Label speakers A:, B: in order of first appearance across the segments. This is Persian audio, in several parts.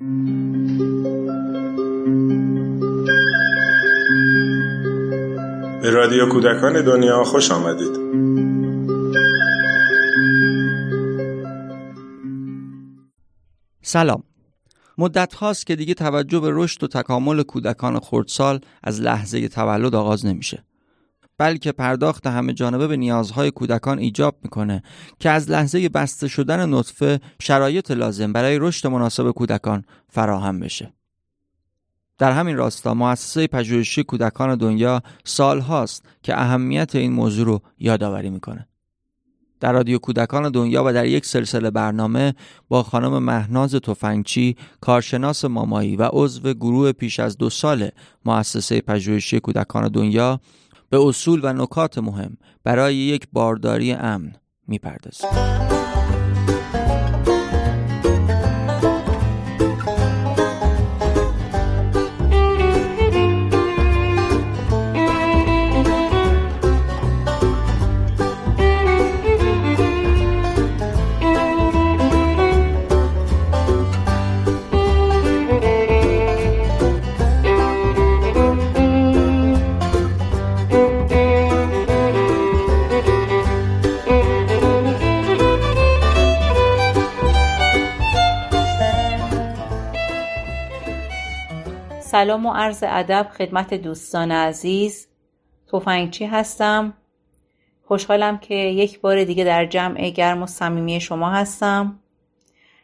A: به رادیو کودکان دنیا خوش آمدید.
B: سلام. مدت هاست که دیگه توجه به رشد و تکامل کودکان خردسال از لحظه تولد آغاز نمیشه. بلکه پرداخت همه جانبه به نیازهای کودکان ایجاب می‌کنه که از لحظه بسته شدن نطفه شرایط لازم برای رشد مناسب کودکان فراهم بشه. در همین راستا مؤسسه پژوهشی کودکان دنیا سال هاست که اهمیت این موضوع رو یادآوری می‌کنه. در رادیو کودکان دنیا و در یک سلسله برنامه با خانم مهناز تفنگچی کارشناس مامایی و عضو گروه پیش از دو سال مؤسسه پژوهشی کودکان دنیا به اصول و نکات مهم برای یک بارداری امن می‌پردازیم.
C: سلام و عرض ادب خدمت دوستان عزیز. توفنگچی هستم. خوشحالم که یک بار دیگه در جمع گرم و صمیمی شما هستم.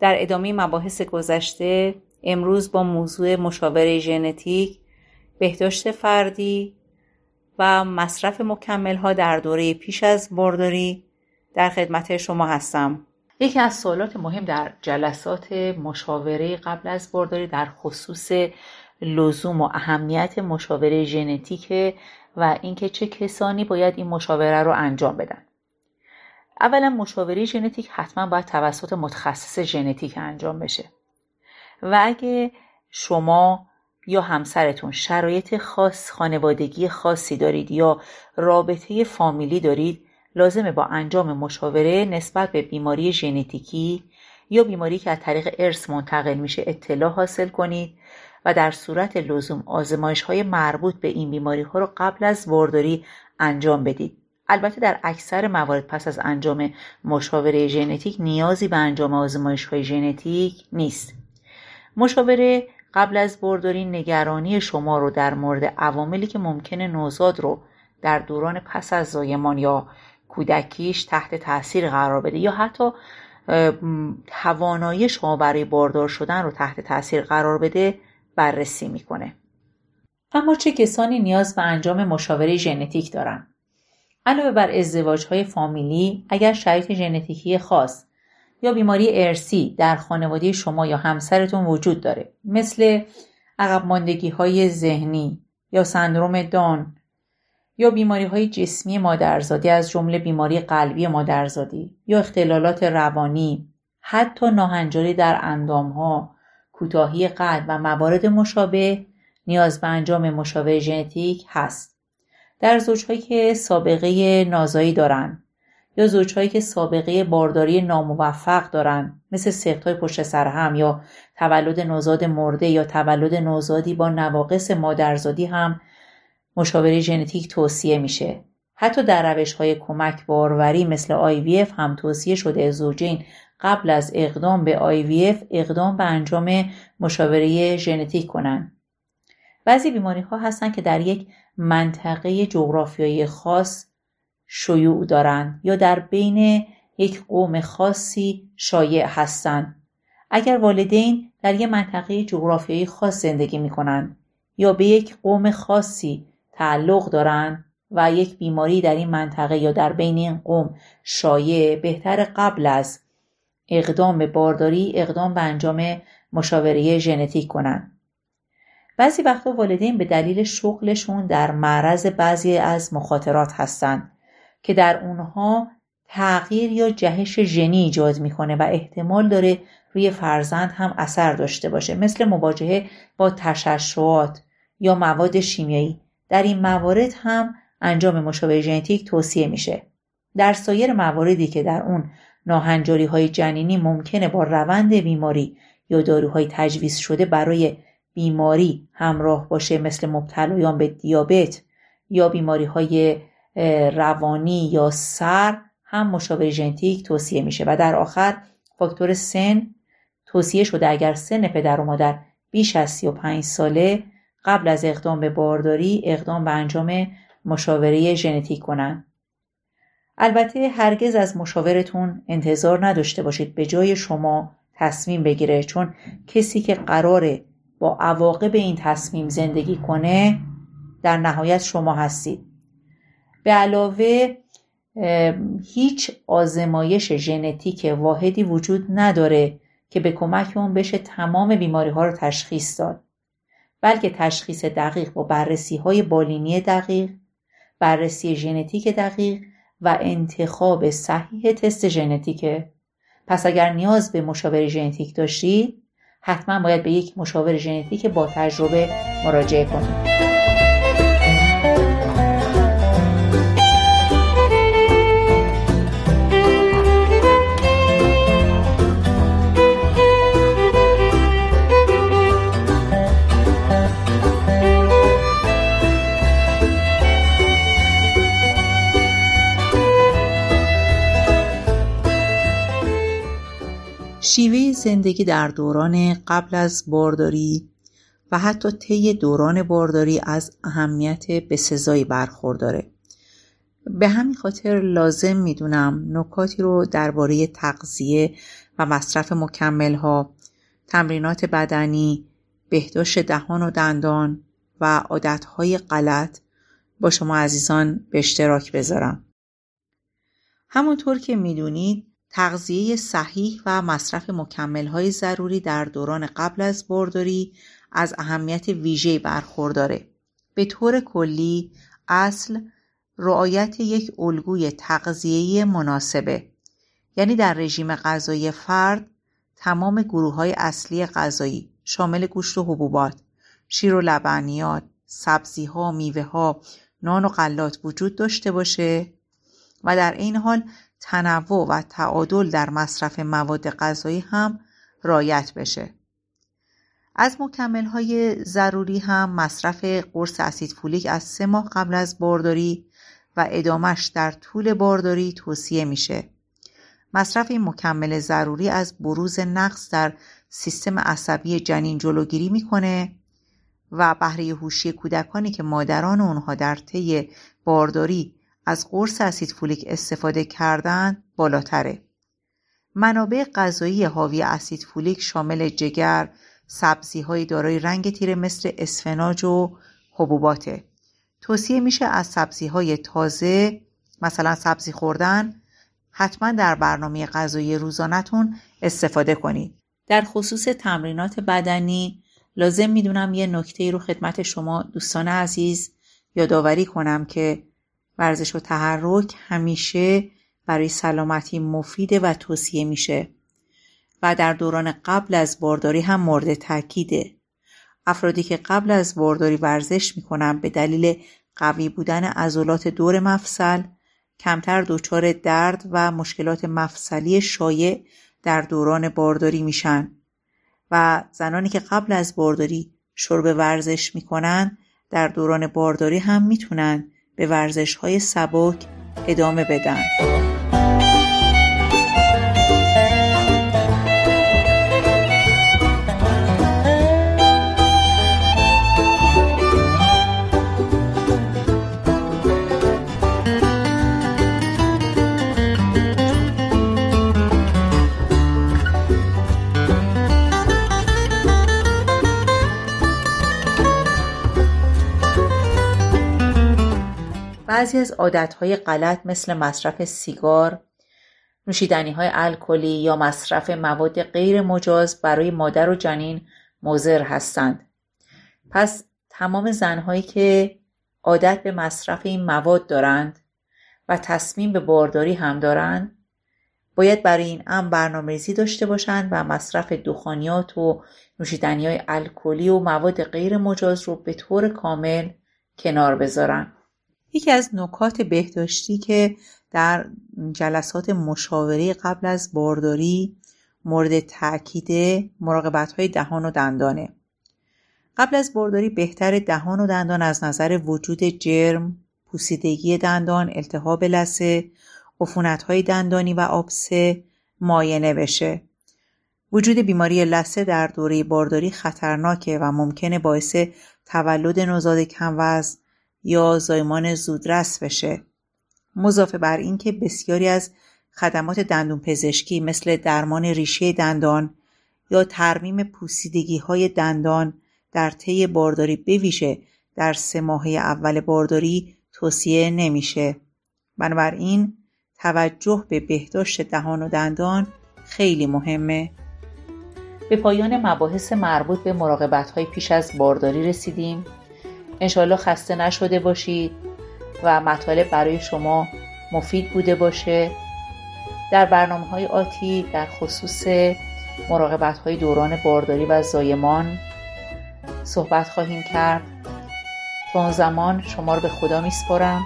C: در ادامه مباحث گذشته امروز با موضوع مشاوره ژنتیک بهداشت فردی و مصرف مکمل ها در دوره پیش از بارداری در خدمت شما هستم. یکی از سوالات مهم در جلسات مشاوره قبل از بارداری در خصوص لزوم و اهمیت مشاوره ژنتیک و اینکه چه کسانی باید این مشاوره رو انجام بدن. اولا مشاوره ژنتیک حتما باید توسط متخصص ژنتیک انجام بشه. و اگه شما یا همسرتون شرایط خاص خانوادگی خاصی دارید یا رابطه فامیلی دارید لازمه با انجام مشاوره نسبت به بیماری ژنتیکی یا بیماری که از طریق ارث منتقل میشه اطلاع حاصل کنید. و در صورت لزوم آزمایش های مربوط به این بیماری ها رو قبل از بارداری انجام بدید. البته در اکثر موارد پس از انجام مشاوره ژنتیک نیازی به انجام آزمایش های ژنتیک نیست. مشاوره قبل از بارداری نگرانی شما رو در مورد عواملی که ممکنه نوزاد رو در دوران پس از زایمان یا کودکیش تحت تاثیر قرار بده یا حتی توانایی شما برای باردار شدن رو تحت تاثیر قرار بده بررسی می‌کنه. اما چه کسانی نیاز به انجام مشاوره ژنتیک دارند؟ علاوه بر ازدواج های فامیلی اگر شرایط ژنتیکی خاص یا بیماری ارسی در خانواده شما یا همسرتون وجود داره مثل عقب ماندگی های ذهنی یا سندروم دان یا بیماری های جسمی مادرزادی از جمله بیماری قلبی مادرزادی یا اختلالات روانی حتی ناهنجاری در اندام ها کوتاهی قلب و موارد مشابه نیاز به انجام مشاوره ژنتیک هست. در زوجهایی که سابقه نازایی دارند یا زوجهایی که سابقه بارداری ناموفق دارند مثل سختهای پشت سر هم یا تولد نوزاد مرده یا تولد نوزادی با نواقص مادرزادی هم مشاوره ژنتیک توصیه میشه. حتی در روش های کمک باروری مثل IVF هم توصیه شده زوجین قبل از اقدام به IVF اقدام به انجام مشاوره ژنتیک کنند. بعضی بیماری ها هستند که در یک منطقه جغرافیایی خاص شیوع دارند یا در بین یک قوم خاصی شایع هستند. اگر والدین در یک منطقه جغرافیایی خاص زندگی می کنند یا به یک قوم خاصی تعلق دارند و یک بیماری در این منطقه یا در بین این قوم شایع بهتر قبل از اقدام به بارداری اقدام به انجام مشاوره ژنتیک کنند. بعضی وقتا والدین به دلیل شغلشون در معرض بعضی از مخاطرات هستند که در اونها تغییر یا جهش ژنی ایجاد می‌کنه و احتمال داره روی فرزند هم اثر داشته باشه. مثل مواجهه با تششعات یا مواد شیمیایی. در این موارد هم انجام مشاوره ژنتیک توصیه میشه. در سایر مواردی که در اون ناهنجاری های جنینی ممکنه با روند بیماری یا داروهای تجویز شده برای بیماری همراه باشه مثل مبتلایان به دیابت یا بیماری های روانی یا سر هم مشاور ژنتیک توصیه میشه. و در آخر فاکتور سن توصیه شده اگر سن پدر و مادر بیش از 35 ساله قبل از اقدام به بارداری اقدام به انجام مشاوره ژنتیک کنند. البته هرگز از مشاورتون انتظار نداشته باشید به جای شما تصمیم بگیره چون کسی که قراره با عواقب این تصمیم زندگی کنه در نهایت شما هستید به علاوه هیچ آزمایش ژنتیک واحدی وجود نداره که به کمک اون بشه تمام بیماری ها رو تشخیص داد بلکه تشخیص دقیق با بررسی های بالینی دقیق بررسی ژنتیک دقیق و انتخاب صحیح تست ژنتیکه. پس اگر نیاز به مشاور ژنتیک داشتید حتما باید به یک مشاور ژنتیک با تجربه مراجعه کنید. شیوه زندگی در دوران قبل از بارداری و حتی طی دوران بارداری از اهمیت بسزایی برخورداره. به همین خاطر لازم می‌دونم نکاتی رو درباره تغذیه و مصرف مکمل ها تمرینات بدنی بهداشت دهان و دندان و عادتهای غلط با شما عزیزان به اشتراک بذارم. همونطور که می‌دونید تغذیه صحیح و مصرف های ضروری در دوران قبل از بارداری از اهمیت ویژه‌ای برخورداره. به طور کلی اصل رعایت یک الگوی تغذیه‌ای مناسبه یعنی در رژیم غذایی فرد تمام گروه های اصلی غذایی شامل گوشت و حبوبات، شیر و لبنیات، سبزی ها، میوه نان و غلات وجود داشته باشه و در این حال تنوع و تعادل در مصرف مواد غذایی هم رایت بشه. از مکمل های ضروری هم مصرف قرص اسید فولیک از سه ماه قبل از بارداری و ادامش در طول بارداری توصیه میشه. مصرف این مکمل ضروری از بروز نقص در سیستم عصبی جنین جلوگیری می‌کنه و بهره هوشی کودکانی که مادران اونها در طی بارداری از قرص اسید فولیک استفاده کردن بالاتره. منابع غذایی حاوی اسید فولیک شامل جگر، سبزی دارای رنگ تیره مثل اسفناج و حبوباته. توصیه میشه از سبزی های تازه مثلا سبزی خوردن حتما در برنامه غذایی روزانتون استفاده کنید. در خصوص تمرینات بدنی لازم می‌دونم یه نکته رو خدمت شما دوستان عزیز یادآوری کنم که ورزش و تحرک همیشه برای سلامتی مفیده و توصیه میشه و در دوران قبل از بارداری هم مورد تاکیده افرادی که قبل از بارداری ورزش می‌کنن به دلیل قوی بودن عضلات دور مفصل کمتر دچار درد و مشکلات مفصلی شایع در دوران بارداری میشن و زنانی که قبل از بارداری شرب ورزش می‌کنن در دوران بارداری هم می‌تونن به ورزش های سبک ادامه بدن. بعضی از عادتهای غلط مثل مصرف سیگار، نوشیدنی های الکلی یا مصرف مواد غیر مجاز برای مادر و جنین مضر هستند. پس تمام زنهایی که عادت به مصرف این مواد دارند و تصمیم به بارداری هم دارند باید برای این امر برنامه‌ریزی داشته باشند و مصرف دخانیات و نوشیدنی های الکلی و مواد غیر مجاز رو به طور کامل کنار بذارن. یکی از نکات بهداشتی که در جلسات مشاوره قبل از بارداری مورد تاکید مراقبت های دهان و دندانه قبل از بارداری بهتر دهان و دندان از نظر وجود جرم، پوسیدگی دندان، التهاب لثه، های دندانی و آبسه ماینه بشه. وجود بیماری لثه در دوره بارداری خطرناکه و ممکنه باعث تولد نوزاد کموزن یا زایمان زودرس بشه. مضافه بر اینکه بسیاری از خدمات دندون پزشکی مثل درمان ریشه دندان یا ترمیم پوسیدگی های دندان در طی بارداری بویژه در سه ماهه اول بارداری توصیه نمیشه. بنابراین توجه به بهداشت دهان و دندان خیلی مهمه. به پایان مباحث مربوط به مراقبت های پیش از بارداری رسیدیم. انشالله خسته نشده باشید و مطالب برای شما مفید بوده باشه. در برنامه های آتی در خصوص مراقبت های دوران بارداری و زایمان صحبت خواهیم کرد. تا اون زمان شما رو به خدا میسپارم.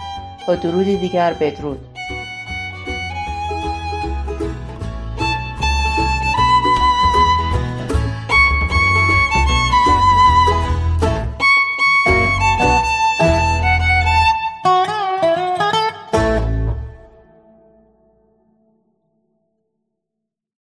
C: تا درودی دیگر بدرود.